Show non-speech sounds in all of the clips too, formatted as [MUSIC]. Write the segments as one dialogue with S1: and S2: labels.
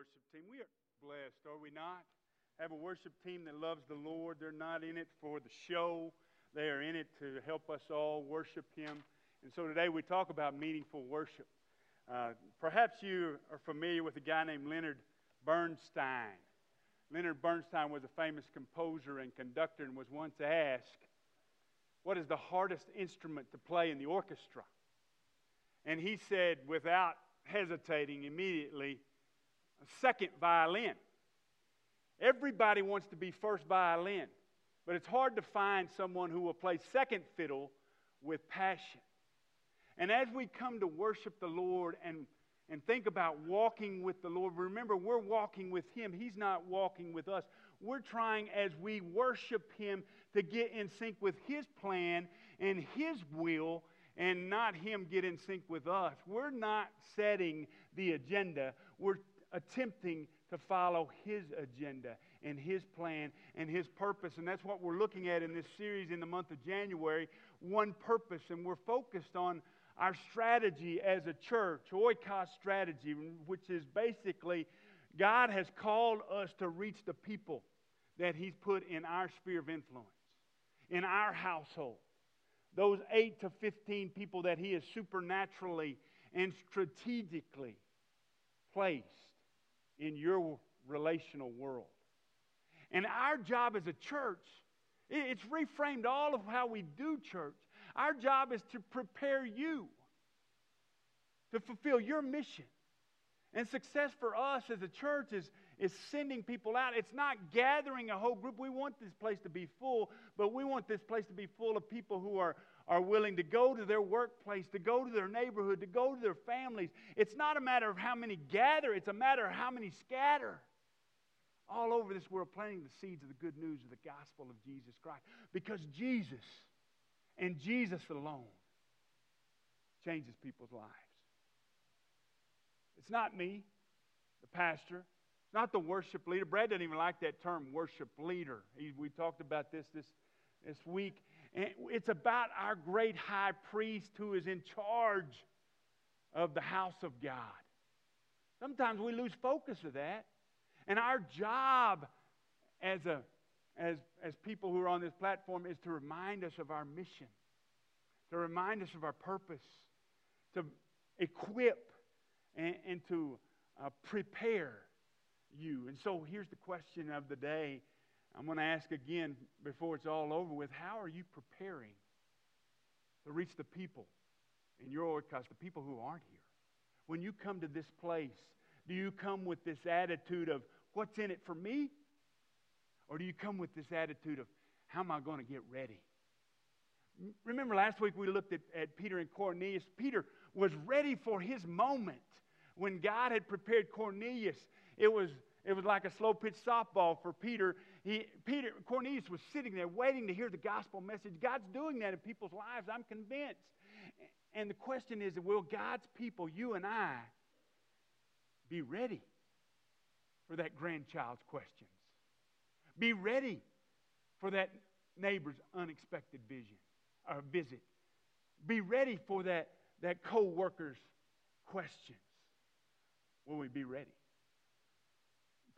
S1: worship team. We are blessed, are we not? Have a worship team that loves the Lord. They're not in it for the show, they are in it to help us all worship Him. And so today we talk about meaningful worship. Uh, perhaps you are familiar with a guy named Leonard Bernstein. Leonard Bernstein was a famous composer and conductor and was once asked, What is the hardest instrument to play in the orchestra? And he said, without hesitating immediately, second violin. Everybody wants to be first violin, but it's hard to find someone who will play second fiddle with passion. And as we come to worship the Lord and, and think about walking with the Lord, remember we're walking with Him. He's not walking with us. We're trying as we worship Him to get in sync with His plan and His will and not Him get in sync with us. We're not setting the agenda. We're attempting to follow His agenda and His plan and His purpose. And that's what we're looking at in this series in the month of January one purpose. And we're focused on our strategy as a church, oikos strategy, which is basically God has called us to reach the people that He's put in our sphere of influence, in our household. Those 8 to 15 people that He has supernaturally and strategically placed in your relational world. And our job as a church, it's reframed all of how we do church. Our job is to prepare you to fulfill your mission. And success for us as a church is, is sending people out. It's not gathering a whole group. We want this place to be full, but we want this place to be full of people who are, are willing to go to their workplace, to go to their neighborhood, to go to their families. It's not a matter of how many gather, it's a matter of how many scatter all over this world, planting the seeds of the good news of the gospel of Jesus Christ. Because Jesus and Jesus alone changes people's lives. It's not me, the pastor, not the worship leader. Brad doesn't even like that term, worship leader. He, we talked about this this, this week. And it's about our great high priest who is in charge of the house of God. Sometimes we lose focus of that. And our job as, a, as, as people who are on this platform is to remind us of our mission, to remind us of our purpose, to equip and, and to uh, prepare you. And so here's the question of the day. I'm going to ask again before it's all over with how are you preparing to reach the people in your oikos, the people who aren't here? When you come to this place, do you come with this attitude of what's in it for me? Or do you come with this attitude of how am I going to get ready? Remember last week we looked at, at Peter and Cornelius. Peter was ready for his moment when God had prepared Cornelius. It was, it was like a slow pitch softball for Peter. He, Peter. Cornelius was sitting there waiting to hear the gospel message. God's doing that in people's lives, I'm convinced. And the question is will God's people, you and I, be ready for that grandchild's questions? Be ready for that neighbor's unexpected vision or visit. Be ready for that, that co-worker's questions. Will we be ready?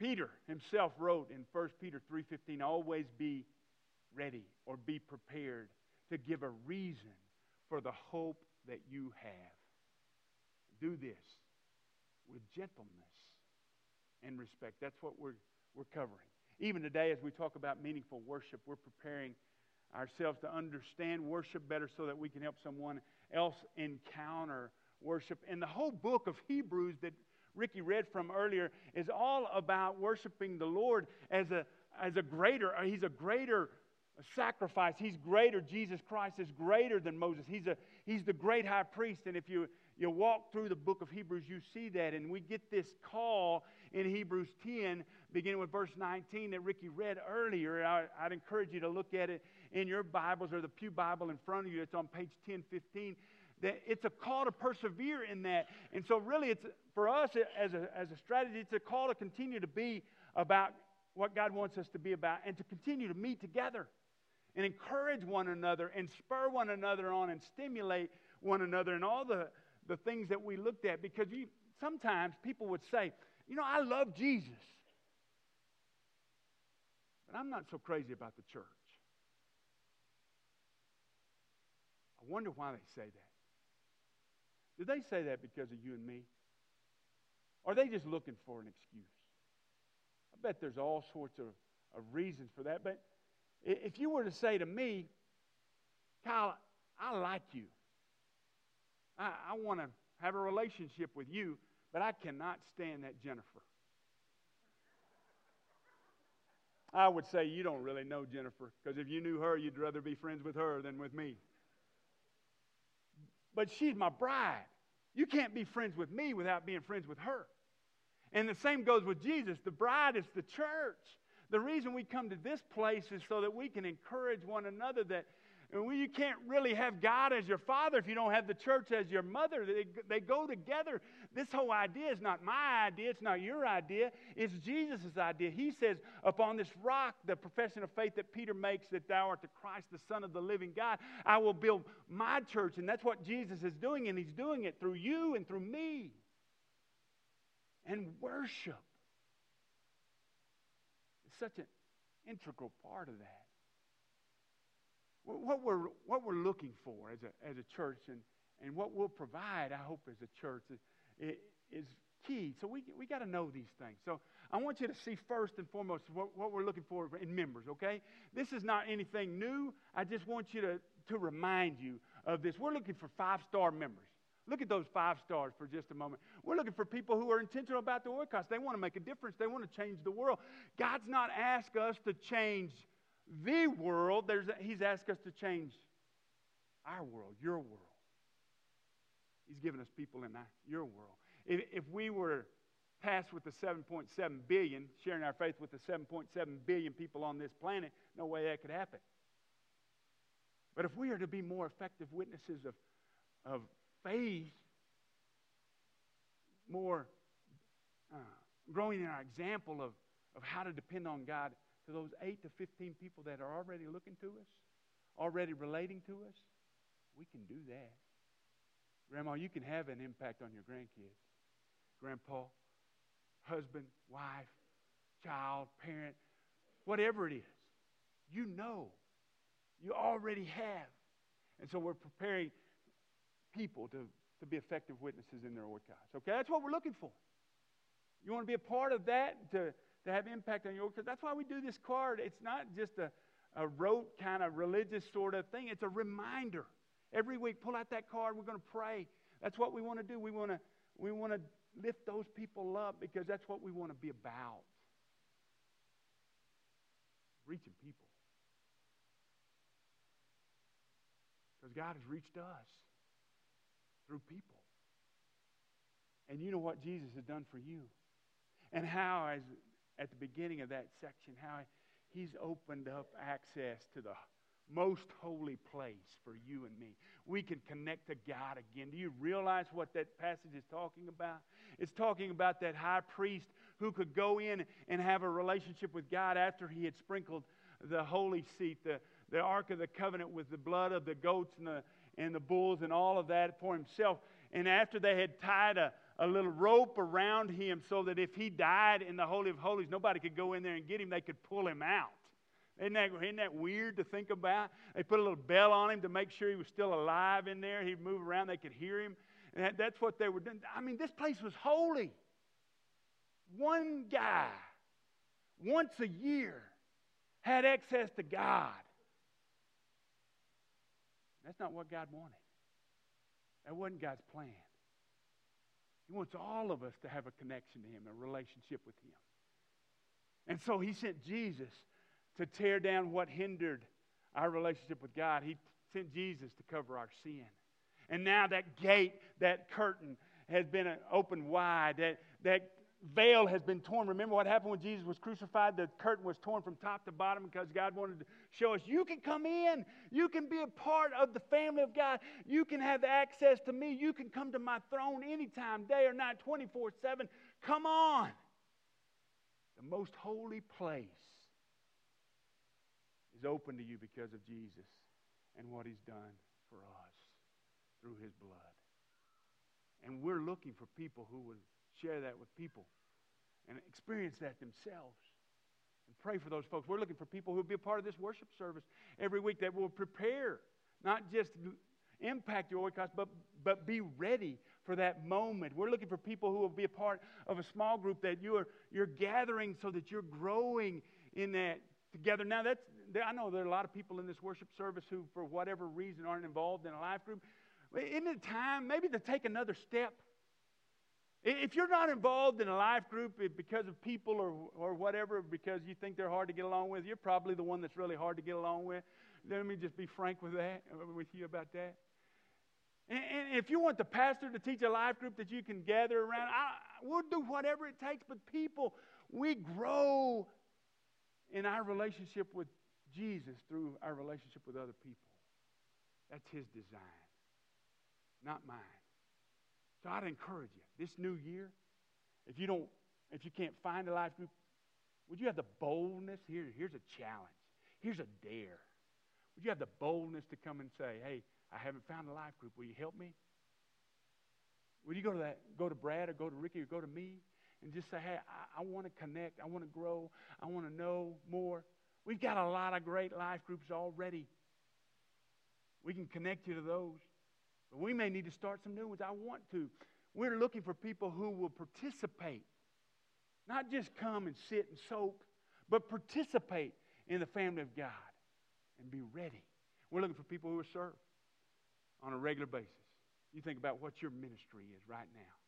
S1: Peter himself wrote in 1 Peter 3:15, always be ready or be prepared to give a reason for the hope that you have. Do this with gentleness and respect. That's what we're, we're covering. Even today, as we talk about meaningful worship, we're preparing ourselves to understand worship better so that we can help someone else encounter worship. And the whole book of Hebrews that Ricky read from earlier is all about worshiping the Lord as a, as a greater, uh, he's a greater sacrifice. He's greater. Jesus Christ is greater than Moses. He's, a, he's the great high priest. And if you, you walk through the book of Hebrews, you see that. And we get this call in Hebrews 10, beginning with verse 19 that Ricky read earlier. I, would encourage you to look at it in your Bibles or the Pew Bible in front of you. It's on page 1015 that it's a call to persevere in that. And so, really, it's for us as a, as a strategy, it's a call to continue to be about what God wants us to be about and to continue to meet together and encourage one another and spur one another on and stimulate one another and all the, the things that we looked at. Because you, sometimes people would say, you know, I love Jesus, but I'm not so crazy about the church. I wonder why they say that. Do they say that because of you and me? Or are they just looking for an excuse? I bet there's all sorts of, of reasons for that. But if you were to say to me, Kyle, I like you. I, I want to have a relationship with you, but I cannot stand that Jennifer. I would say you don't really know Jennifer, because if you knew her, you'd rather be friends with her than with me. But she's my bride. You can't be friends with me without being friends with her. And the same goes with Jesus. The bride is the church. The reason we come to this place is so that we can encourage one another that you can't really have God as your father if you don't have the church as your mother. They, they go together. This whole idea is not my idea, it's not your idea, it's Jesus' idea. He says, Upon this rock, the profession of faith that Peter makes, that thou art the Christ, the Son of the living God, I will build my church. And that's what Jesus is doing, and He's doing it through you and through me. And worship is such an integral part of that what we're, what we're looking for as a, as a church and, and what we'll provide, I hope, as a church is, is key. So we, we got to know these things. So I want you to see first and foremost what, what we're looking for in members, okay? This is not anything new. I just want you to, to remind you of this. We're looking for five star members. Look at those five stars for just a moment. We're looking for people who are intentional about the Oikos. They want to make a difference. They want to change the world. God's not asked us to change the world, there's, he's asked us to change our world, your world. He's given us people in our, your world. If, if we were tasked with the 7.7 billion, sharing our faith with the 7.7 billion people on this planet, no way that could happen. But if we are to be more effective witnesses of, of faith, more uh, growing in our example of, of how to depend on God to those 8 to 15 people that are already looking to us, already relating to us, we can do that. Grandma, you can have an impact on your grandkids. Grandpa, husband, wife, child, parent, whatever it is. You know. You already have. And so we're preparing people to, to be effective witnesses in their oikos. Okay? That's what we're looking for. You want to be a part of that, to, to have impact on your because that's why we do this card. It's not just a, a rote kind of religious sort of thing. It's a reminder. Every week, pull out that card. We're going to pray. That's what we want to do. We want to we want to lift those people up because that's what we want to be about. Reaching people. Because God has reached us through people. And you know what Jesus has done for you. And how, as at the beginning of that section how he's opened up access to the most holy place for you and me. We can connect to God again. Do you realize what that passage is talking about? It's talking about that high priest who could go in and have a relationship with God after he had sprinkled the holy seat, the, the Ark of the Covenant with the blood of the goats and the, and the bulls and all of that for himself. And after they had tied a, a little rope around him so that if he died in the Holy of Holies, nobody could go in there and get him. They could pull him out. Isn't that, isn't that weird to think about? They put a little bell on him to make sure he was still alive in there. He'd move around, they could hear him. And that, that's what they were doing. I mean, this place was holy. One guy, once a year, had access to God. That's not what God wanted. That wasn't God's plan. He wants all of us to have a connection to Him, a relationship with Him. And so He sent Jesus to tear down what hindered our relationship with God. He sent Jesus to cover our sin. And now that gate, that curtain has been uh, opened wide. That, that veil has been torn. Remember what happened when Jesus was crucified? The curtain was torn from top to bottom because God wanted to show us you can come in. You can be a part of the family of God. You can have access to me. You can come to my throne anytime, day or night, 24 7. Come on. The most holy place is open to you because of Jesus and what he's done for us through his blood. And we're looking for people who will share that with people and experience that themselves. And pray for those folks. We're looking for people who will be a part of this worship service every week that will prepare, not just impact your oikos, but, but be ready for that moment. We're looking for people who will be a part of a small group that you are you're gathering so that you're growing in that together. Now that's I know there are a lot of people in this worship service who, for whatever reason, aren't involved in a life group. Isn't it time maybe to take another step? If you're not involved in a life group because of people or, or whatever, because you think they're hard to get along with, you're probably the one that's really hard to get along with. Let me just be frank with that, with you about that. And, and if you want the pastor to teach a life group that you can gather around, I, we'll do whatever it takes. But people, we grow in our relationship with Jesus through our relationship with other people. That's His design, not mine. So I'd encourage you this new year, if you don't, if you can't find a life group, would you have the boldness? Here, here's a challenge. Here's a dare. Would you have the boldness to come and say, hey, I haven't found a life group. Will you help me? Will you go to that, go to Brad or go to Ricky or go to me and just say, hey, I, I want to connect. I want to grow. I want to know more. We've got a lot of great life groups already. We can connect you to those. But we may need to start some new ones. I want to. We're looking for people who will participate. Not just come and sit and soak, but participate in the family of God and be ready. We're looking for people who will serve on a regular basis. You think about what your ministry is right now.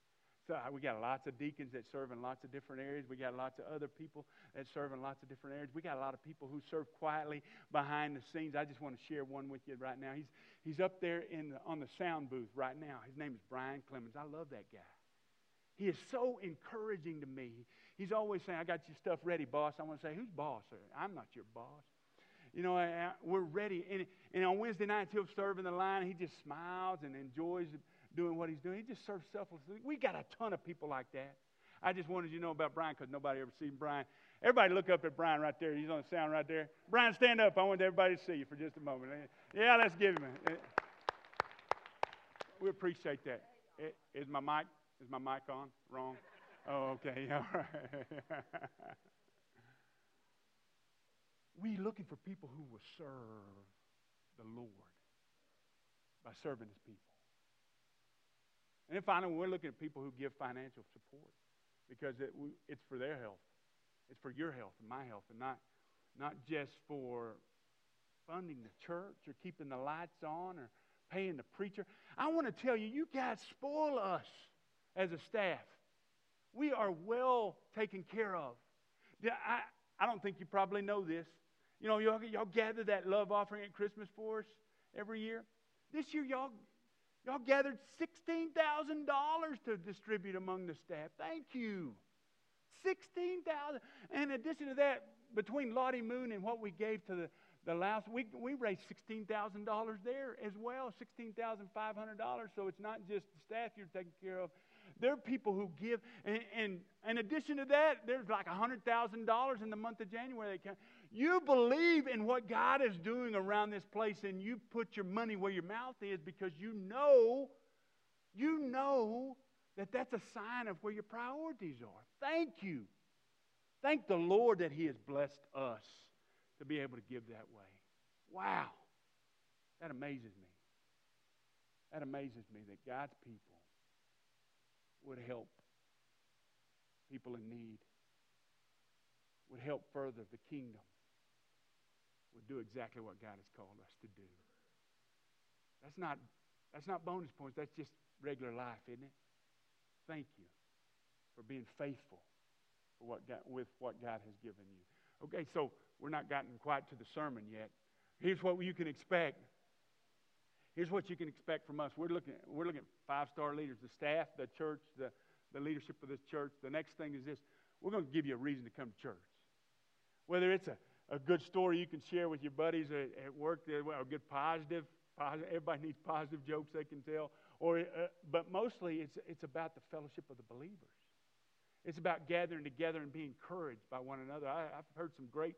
S1: So uh, we got lots of deacons that serve in lots of different areas. We got lots of other people that serve in lots of different areas. We got a lot of people who serve quietly behind the scenes. I just want to share one with you right now. He's, he's up there in the, on the sound booth right now. His name is Brian Clemens. I love that guy. He is so encouraging to me. He's always saying, I got your stuff ready, boss. I want to say, Who's boss? I'm not your boss. You know, I, I, we're ready. And, and on Wednesday nights, he'll serve in the line. He just smiles and enjoys doing what he's doing. He just serves selflessly. We got a ton of people like that. I just wanted you to know about Brian because nobody ever seen Brian. Everybody look up at Brian right there. He's on the sound right there. Brian, stand up. I want everybody to see you for just a moment. Eh, yeah, let's give him a. Eh. We appreciate that. Eh, is my mic? Is my mic on? Wrong. Oh, okay. [LAUGHS] All right. we looking for people who will serve the Lord by serving His people. And then finally, we're looking at people who give financial support because it, it's for their health. It's for your health and my health, and not, not just for funding the church or keeping the lights on or paying the preacher. I want to tell you, you guys spoil us as a staff. We are well taken care of. I, I don't think you probably know this. You know, y'all, y'all gather that love offering at Christmas for us every year. This year, y'all Y'all gathered $16,000 to distribute among the staff. Thank you. 16,000. And in addition to that, between Lottie Moon and what we gave to the, the Laos, we, we raised $16,000 there as well, $16,500. So it's not just the staff you're taking care of. There are people who give. And, and in addition to that, there's like $100,000 in the month of January. You believe in what God is doing around this place and you put your money where your mouth is because you know, you know that that's a sign of where your priorities are. Thank you. Thank the Lord that He has blessed us to be able to give that way. Wow. That amazes me. That amazes me that God's people would help people in need, would help further the kingdom would do exactly what God has called us to do. That's not, that's not bonus points. That's just regular life, isn't it? Thank you for being faithful for what God, with what God has given you. Okay, so we're not gotten quite to the sermon yet. Here's what you can expect. Here's what you can expect from us. We're looking, we're looking at five star leaders, the staff, the church, the, the leadership of this church. The next thing is this we're going to give you a reason to come to church. Whether it's a a good story you can share with your buddies at, at work, a good positive, positive, everybody needs positive jokes they can tell. Or, uh, but mostly it's, it's about the fellowship of the believers. It's about gathering together and being encouraged by one another. I, I've heard some great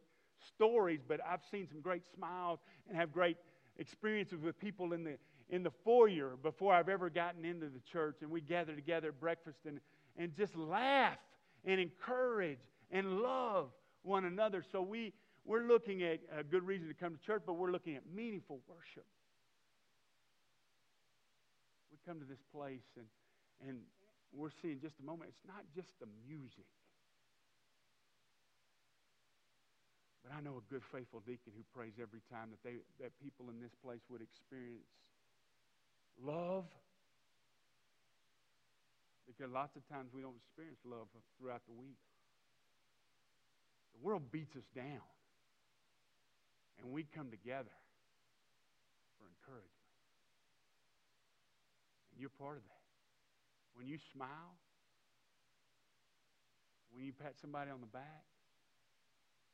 S1: stories, but I've seen some great smiles and have great experiences with people in the, in the foyer before I've ever gotten into the church, and we gather together at breakfast and, and just laugh and encourage and love one another. So we, we're looking at a good reason to come to church, but we're looking at meaningful worship. We come to this place and, and we're seeing just a moment, it's not just the music. But I know a good, faithful deacon who prays every time that, they, that people in this place would experience love. Because lots of times we don't experience love throughout the week. The world beats us down. And we come together for encouragement. And you're part of that. When you smile, when you pat somebody on the back,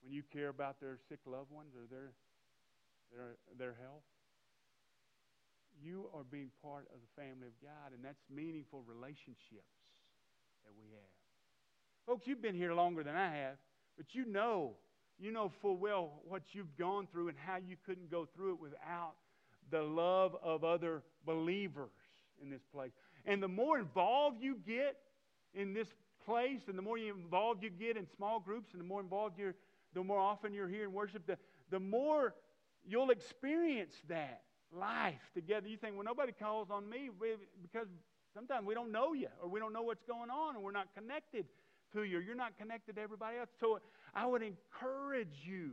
S1: when you care about their sick loved ones or their, their, their health, you are being part of the family of God, and that's meaningful relationships that we have. Folks, you've been here longer than I have, but you know, you know full well what you've gone through and how you couldn't go through it without the love of other believers in this place. And the more involved you get in this place, and the more involved you get in small groups, and the more involved you're the more often you're here in worship, the, the more you'll experience that life together. You think, well, nobody calls on me because sometimes we don't know you or we don't know what's going on and we're not connected to you or you're not connected to everybody else. So I would encourage you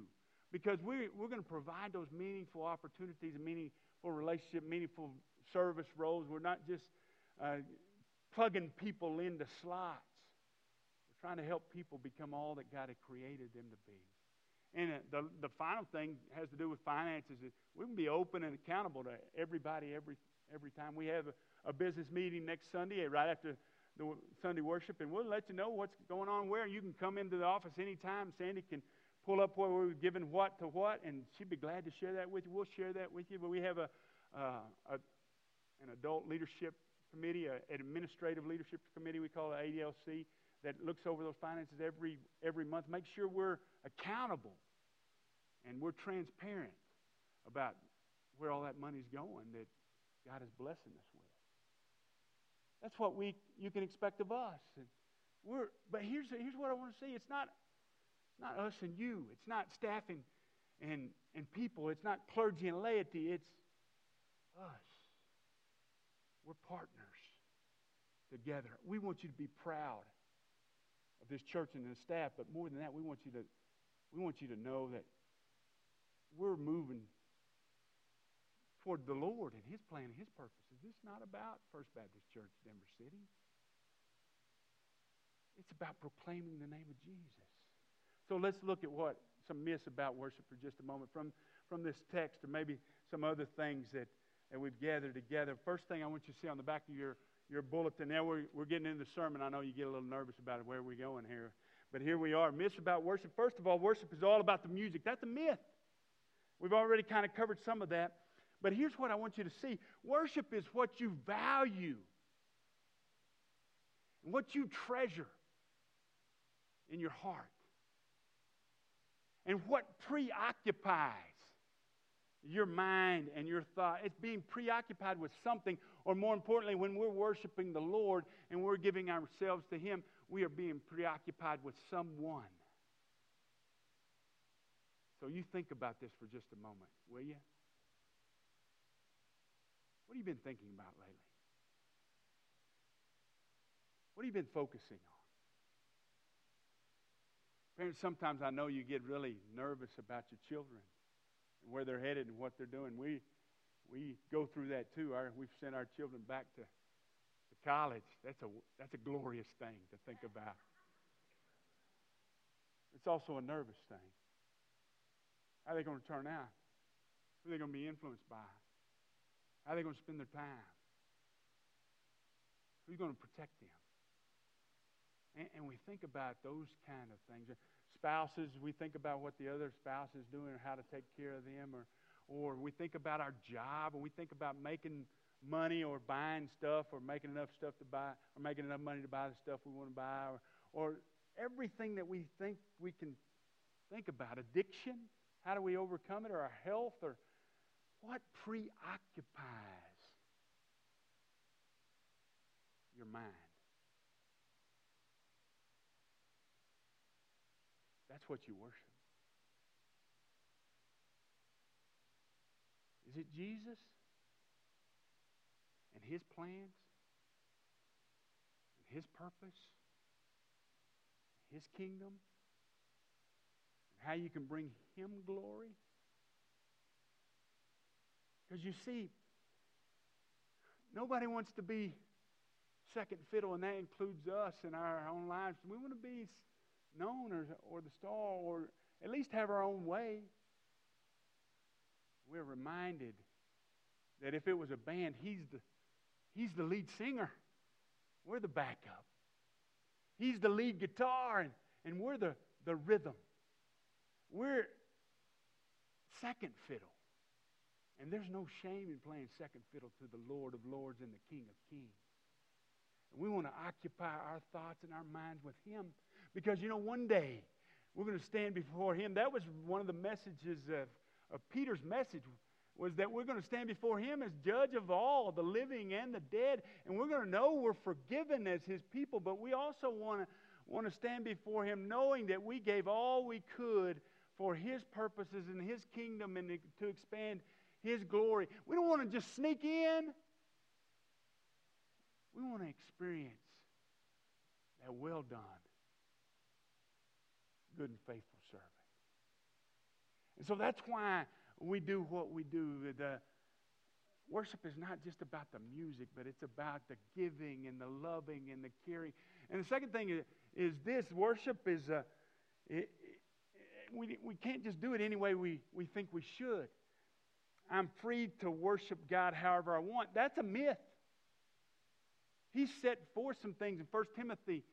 S1: because we, we're going to provide those meaningful opportunities meaningful relationship, meaningful service roles. We're not just uh, plugging people into slots We're trying to help people become all that God had created them to be. And uh, the, the final thing has to do with finances. We can be open and accountable to everybody every, every time. We have a, a business meeting next Sunday, right after the Sunday worship, and we'll let you know what's going on where. You can come into the office anytime. Sandy can pull up where we're giving what to what, and she'd be glad to share that with you. We'll share that with you. But we have a, uh, a an adult leadership committee, an administrative leadership committee we call it ADLC that looks over those finances every, every month. Make sure we're accountable and we're transparent about where all that money's going that God is blessing us. That's what we, you can expect of us. And we're, but here's, here's what I want to say. It's not, not us and you. It's not staff and, and, and people. It's not clergy and laity. It's us. We're partners together. We want you to be proud of this church and the staff, but more than that, we want you to, we want you to know that we're moving toward the Lord and His plan and His purposes. This is not about First Baptist Church, Denver City. It's about proclaiming the name of Jesus. So let's look at what some myths about worship for just a moment from, from this text or maybe some other things that, that we've gathered together. First thing I want you to see on the back of your your bulletin. Now we're, we're getting into the sermon. I know you get a little nervous about it. where are we're going here. But here we are. Myths about worship. First of all, worship is all about the music. That's a myth. We've already kind of covered some of that. But here's what I want you to see worship is what you value what you treasure in your heart and what preoccupies your mind and your thought. It's being preoccupied with something, or more importantly, when we're worshiping the Lord and we're giving ourselves to Him, we are being preoccupied with someone. So you think about this for just a moment, will you? What have you been thinking about lately? What have you been focusing on? Parents, sometimes I know you get really nervous about your children and where they're headed and what they're doing. We, we go through that too. Our, we've sent our children back to, to college. That's a, that's a glorious thing to think about. It's also a nervous thing. How are they going to turn out? Who are they going to be influenced by? How are they going to spend their time? Who's going to protect them? And, and we think about those kind of things spouses, we think about what the other spouse is doing or how to take care of them, or, or we think about our job, and we think about making money or buying stuff or making enough stuff to buy or making enough money to buy the stuff we want to buy or, or everything that we think we can think about addiction how do we overcome it or our health or what preoccupies your mind? That's what you worship. Is it Jesus and his plans and his purpose, his kingdom, and how you can bring him glory? Because you see, nobody wants to be second fiddle, and that includes us in our own lives. We want to be known or, or the star or at least have our own way. We're reminded that if it was a band, he's the, he's the lead singer. We're the backup. He's the lead guitar, and, and we're the, the rhythm. We're second fiddle. And there's no shame in playing second fiddle to the Lord of Lords and the King of Kings. And we want to occupy our thoughts and our minds with Him because, you know, one day we're going to stand before Him. That was one of the messages of, of Peter's message was that we're going to stand before Him as judge of all, the living and the dead. And we're going to know we're forgiven as His people, but we also want to, want to stand before Him knowing that we gave all we could for His purposes and His kingdom and to expand His glory. We don't want to just sneak in. We want to experience that well done, good and faithful servant. And so that's why we do what we do. The worship is not just about the music, but it's about the giving and the loving and the caring. And the second thing is, is this worship is a, it, it, we, we can't just do it any way we, we think we should. I'm free to worship God however I want. That's a myth. He set forth some things in 1 Timothy,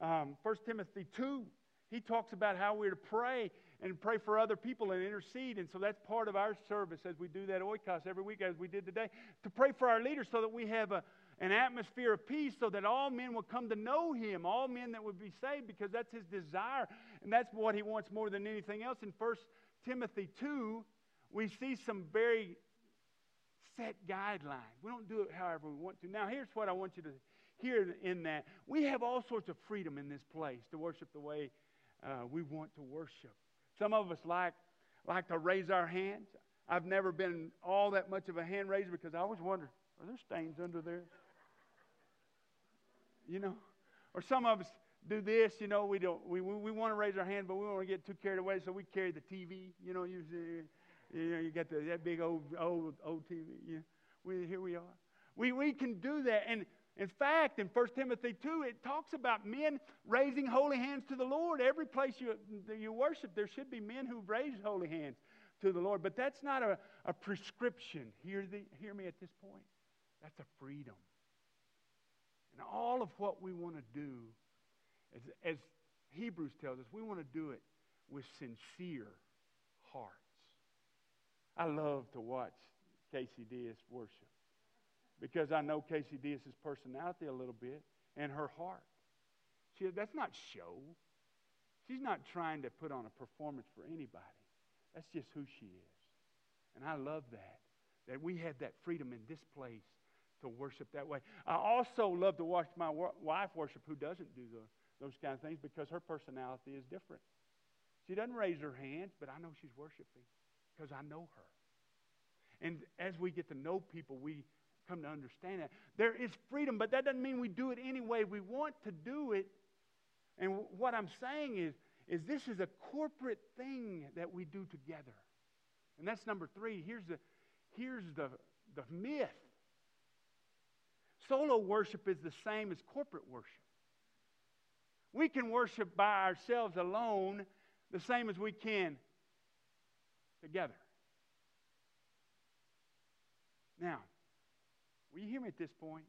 S1: um, 1 Timothy 2. He talks about how we're to pray and pray for other people and intercede. And so that's part of our service as we do that oikos every week, as we did today, to pray for our leaders so that we have a, an atmosphere of peace so that all men will come to know him, all men that would be saved, because that's his desire. And that's what he wants more than anything else. In 1 Timothy 2, we see some very set guidelines. We don't do it however we want to. Now, here's what I want you to hear in that. We have all sorts of freedom in this place to worship the way uh, we want to worship. Some of us like, like to raise our hands. I've never been all that much of a hand raiser because I always wonder, are there stains under there? You know? Or some of us do this, you know, we don't we, we, we want to raise our hand, but we don't want to get too carried away, so we carry the TV, you know, you you know, you got the, that big old old old TV. Yeah, we, here we are. We we can do that, and in fact, in 1 Timothy 2, it talks about men raising holy hands to the Lord. Every place you, you worship, there should be men who raise holy hands to the Lord. But that's not a, a prescription. Hear, the, hear me at this point. That's a freedom. And all of what we want to do, as, as Hebrews tells us, we want to do it with sincere hearts. I love to watch Casey Diaz worship because I know Casey Diaz's personality a little bit and her heart. See, that's not show. She's not trying to put on a performance for anybody. That's just who she is. And I love that, that we have that freedom in this place to worship that way. I also love to watch my wife worship who doesn't do the, those kind of things because her personality is different. She doesn't raise her hands, but I know she's worshiping because I know her. And as we get to know people, we come to understand that. There is freedom, but that doesn't mean we do it any way we want to do it. And what I'm saying is, is this is a corporate thing that we do together. And that's number three. Here's the, here's the, the myth. Solo worship is the same as corporate worship. We can worship by ourselves alone the same as we can together. Now, Will you hear me at this point?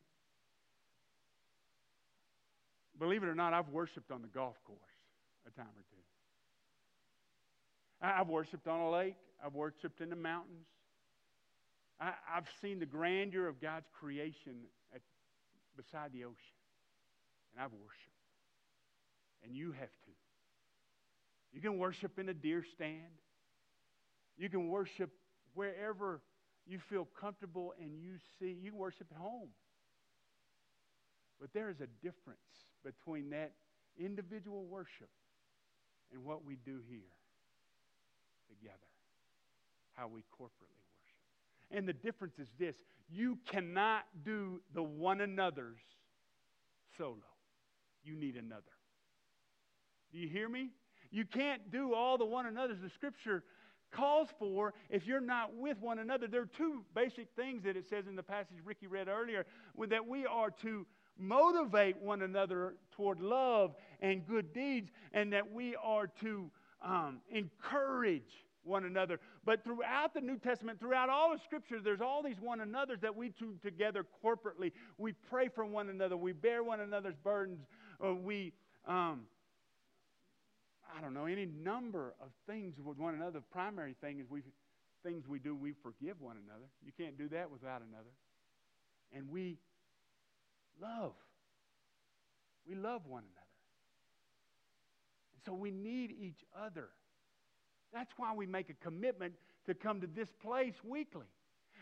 S1: Believe it or not, I've worshiped on the golf course a time or two. I've worshiped on a lake. I've worshiped in the mountains. I, have seen the grandeur of God's creation at, beside the ocean. And I've worshiped. And you have to. You can worship in a deer stand. You can worship wherever you feel comfortable and you see, you worship at home. But there is a difference between that individual worship and what we do here together, how we corporately worship. And the difference is this you cannot do the one another's solo, you need another. Do you hear me? You can't do all the one another's the scripture calls for if you're not with one another. There are two basic things that it says in the passage Ricky read earlier that we are to motivate one another toward love and good deeds, and that we are to um, encourage one another. But throughout the New Testament, throughout all of Scripture, there's all these one another's that we do together corporately. We pray for one another, we bear one another's burdens, uh, we. Um, I don't know, any number of things with one another. The primary thing is we things we do, we forgive one another. You can't do that without another. And we love. We love one another. And so we need each other. That's why we make a commitment to come to this place weekly.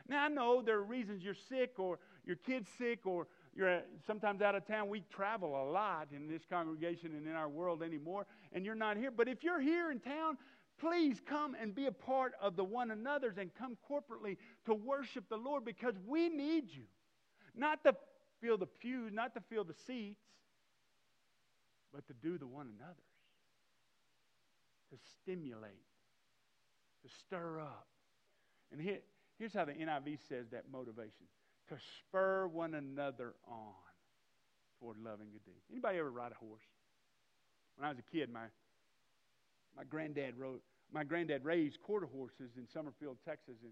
S1: Now, I know there are reasons you're sick or your kid's sick or you're sometimes out of town. We travel a lot in this congregation and in our world anymore, and you're not here. But if you're here in town, please come and be a part of the one another's and come corporately to worship the Lord because we need you. Not to fill the pews, not to fill the seats, but to do the one another's. To stimulate, to stir up. And here, here's how the NIV says that motivation to spur one another on toward loving good deeds. Anybody ever ride a horse? When I was a kid, my my granddad wrote my granddad raised quarter horses in Summerfield, Texas, and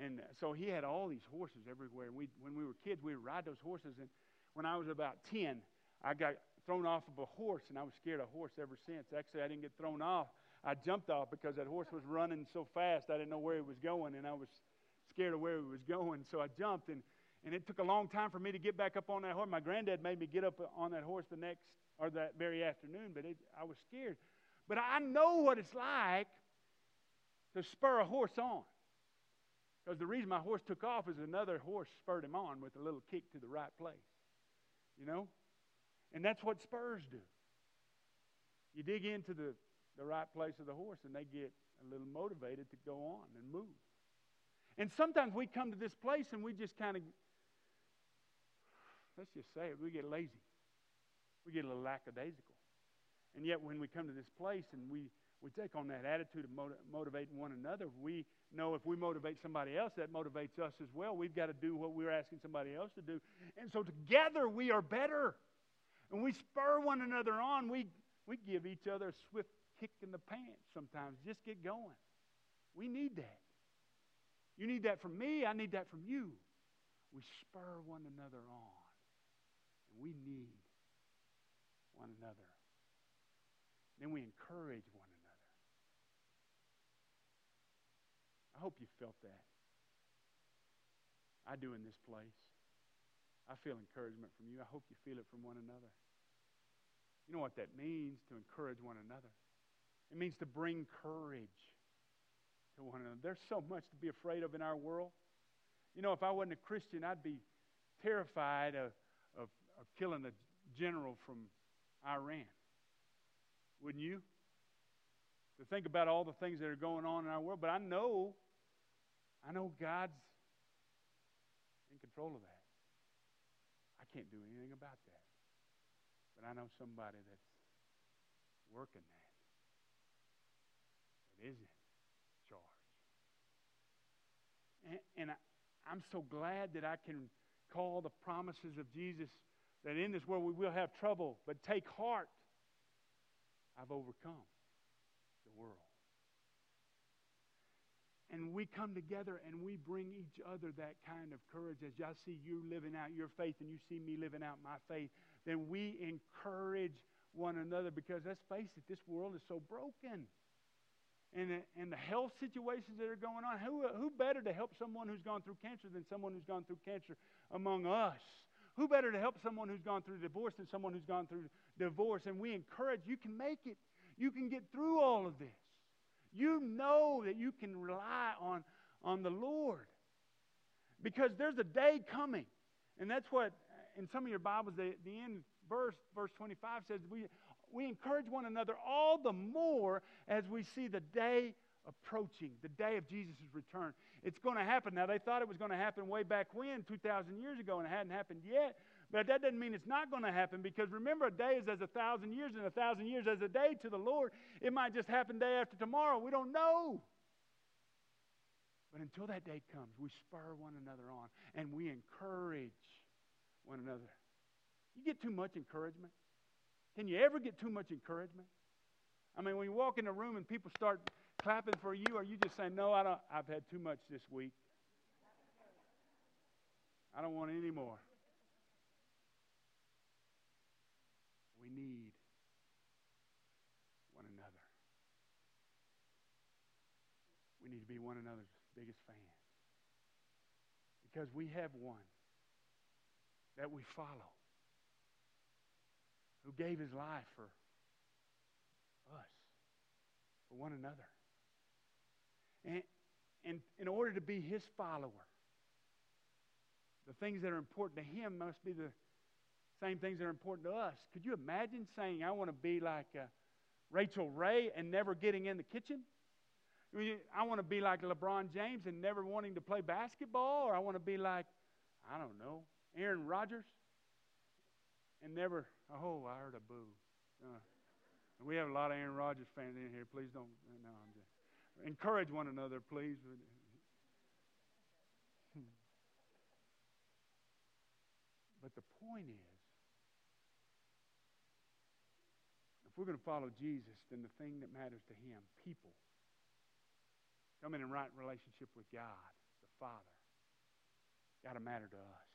S1: and so he had all these horses everywhere. And we, when we were kids, we would ride those horses. And when I was about 10, I got thrown off of a horse, and I was scared of horse ever since. Actually, I didn't get thrown off. I jumped off because that horse was running so fast, I didn't know where he was going, and I was scared of where he was going. So I jumped, and and it took a long time for me to get back up on that horse. My granddad made me get up on that horse the next or that very afternoon, but it, I was scared. But I know what it's like to spur a horse on. Because the reason my horse took off is another horse spurred him on with a little kick to the right place. You know? And that's what spurs do. You dig into the, the right place of the horse, and they get a little motivated to go on and move. And sometimes we come to this place and we just kind of let's just say it, we get lazy. We get a little lackadaisical. And yet, when we come to this place and we, we take on that attitude of motiv- motivating one another, we know if we motivate somebody else, that motivates us as well. We've got to do what we're asking somebody else to do. And so, together, we are better. And we spur one another on. We, we give each other a swift kick in the pants sometimes. Just get going. We need that. You need that from me. I need that from you. We spur one another on. We need one another. Then we encourage one another. I hope you felt that. I do in this place. I feel encouragement from you. I hope you feel it from one another. You know what that means to encourage one another? It means to bring courage to one another. There's so much to be afraid of in our world. You know, if I wasn't a Christian, I'd be terrified of, killing a general from Iran. Wouldn't you? To think about all the things that are going on in our world. But I know, I know God's in control of that. I can't do anything about that. But I know somebody that's working that. That is in charge. And, and I, I'm so glad that I can call the promises of Jesus that in this world we will have trouble, but take heart. I've overcome the world. And we come together and we bring each other that kind of courage. As I see you living out your faith and you see me living out my faith, then we encourage one another because let's face it, this world is so broken. And and the health situations that are going on, who, who better to help someone who's gone through cancer than someone who's gone through cancer among us? Who better to help someone who's gone through divorce than someone who's gone through divorce? And we encourage you can make it. You can get through all of this. You know that you can rely on, on the Lord. Because there's a day coming. And that's what in some of your Bibles, the, the end verse, verse 25 says, we, we encourage one another all the more as we see the day approaching, the day of Jesus' return. It's going to happen. Now, they thought it was going to happen way back when, 2,000 years ago, and it hadn't happened yet. But that doesn't mean it's not going to happen because remember, a day is as a thousand years, and a thousand years as a day to the Lord. It might just happen day after tomorrow. We don't know. But until that day comes, we spur one another on and we encourage one another. You get too much encouragement. Can you ever get too much encouragement? I mean, when you walk in a room and people start clapping for you, are you just saying, No, I don't, I've had too much this week? I don't want any more. We need one another. We need to be one another's biggest fans. Because we have one that we follow who gave his life for us, for one another. And, and in order to be his follower, the things that are important to him must be the same things that are important to us. Could you imagine saying, I want to be like uh, Rachael Ray and never getting in the kitchen? I want to be like LeBron James and never wanting to play basketball, or I want to be like, I don't know, Aaron Rodgers and never, oh, I heard a boo. Uh, we have a lot of Aaron Rodgers fans in here. Please don't, no, I'm just, encourage one another, please. Hmm. But the point is, if we're going to follow Jesus, then the thing that matters to him, people, coming in right relationship with God, the Father, got to matter to us.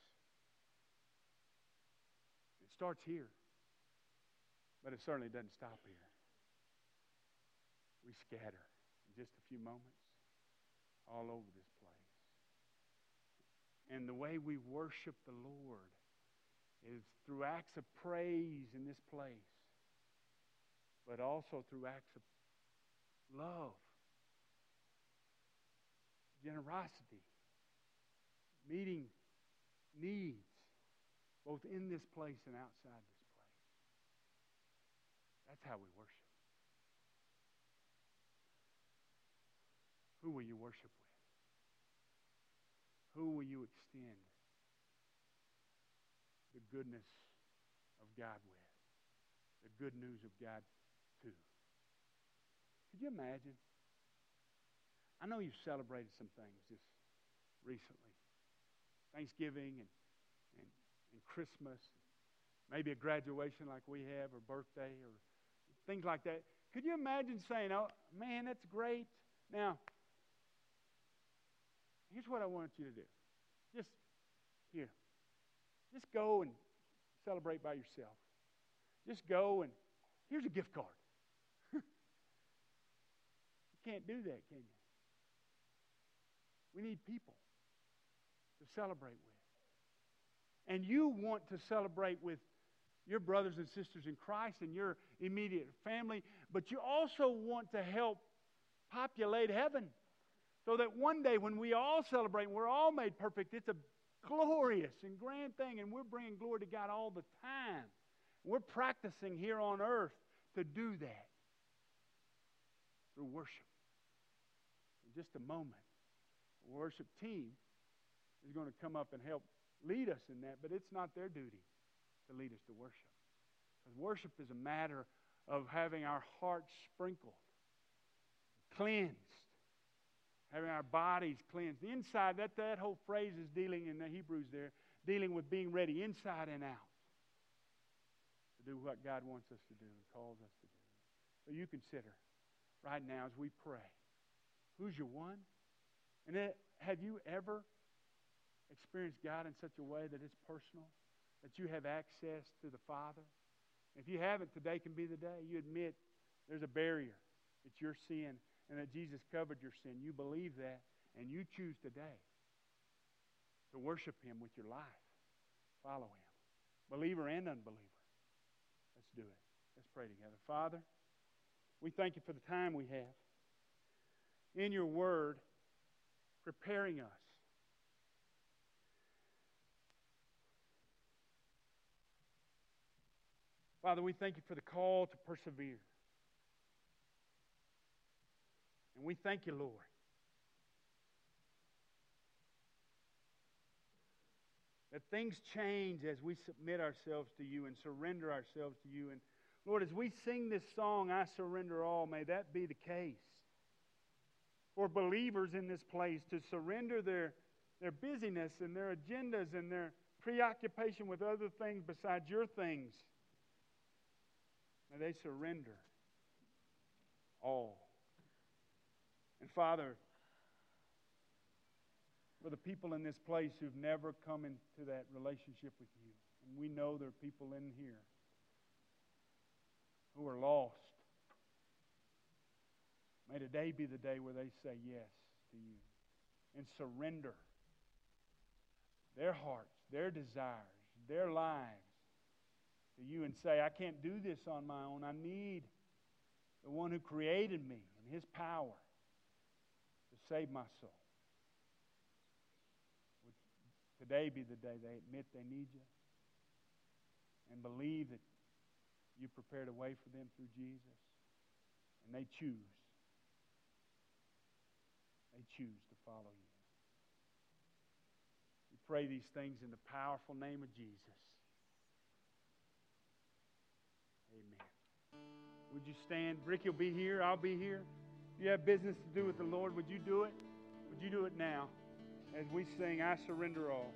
S1: It starts here, but it certainly doesn't stop here. We scatter just a few moments all over this place. And the way we worship the Lord is through acts of praise in this place, but also through acts of love generosity, meeting needs, both in this place and outside this place. That's how we worship. Who will you worship with? Who will you extend the goodness of God with? The good news of God to? Could you imagine? I know you've celebrated some things just recently Thanksgiving and, and, and Christmas, maybe a graduation like we have, or birthday, or things like that. Could you imagine saying, oh, man, that's great? Now, here's what I want you to do. Just here. Just go and celebrate by yourself. Just go and here's a gift card. [LAUGHS] you can't do that, can you? We need people to celebrate with. And you want to celebrate with your brothers and sisters in Christ and your immediate family, but you also want to help populate heaven. So that one day when we all celebrate and we're all made perfect, it's a glorious and grand thing, and we're bringing glory to God all the time. We're practicing here on earth to do that through worship. In just a moment, the worship team is going to come up and help lead us in that, but it's not their duty to lead us to worship. Because worship is a matter of having our hearts sprinkled, cleansed, having our bodies cleansed. The inside, that, that whole phrase is dealing in the Hebrews there, dealing with being ready inside and out to do what God wants us to do and calls us to do. So you consider right now as we pray who's your one? And then, have you ever experienced God in such a way that it's personal, that you have access to the Father? If you haven't, today can be the day. You admit there's a barrier. It's your sin and that Jesus covered your sin. You believe that, and you choose today to worship Him with your life. Follow Him, believer and unbeliever. Let's do it. Let's pray together. Father, we thank you for the time we have. In your word, preparing us Father, we thank you for the call to persevere. And we thank you, Lord. That things change as we submit ourselves to you and surrender ourselves to you. And Lord, as we sing this song, I surrender all, may that be the case for believers in this place to surrender their, their busyness and their agendas and their preoccupation with other things besides your things. May they surrender all. And Father, for the people in this place who've never come into that relationship with you, and we know there are people in here who are lost. May today be the day where they say yes to you and surrender their hearts, their desires, their lives to you and say, I can't do this on my own. I need the one who created me and his power save my soul. Would today be the day they admit they need you and believe that you prepared a way for them through Jesus and they choose. They choose to follow you. We pray these things in the powerful name of Jesus. Amen. Would you stand? Ricky will be here. I'll be here. If you have business to do with the Lord, would you do it? Would you do it now as we sing, I surrender all?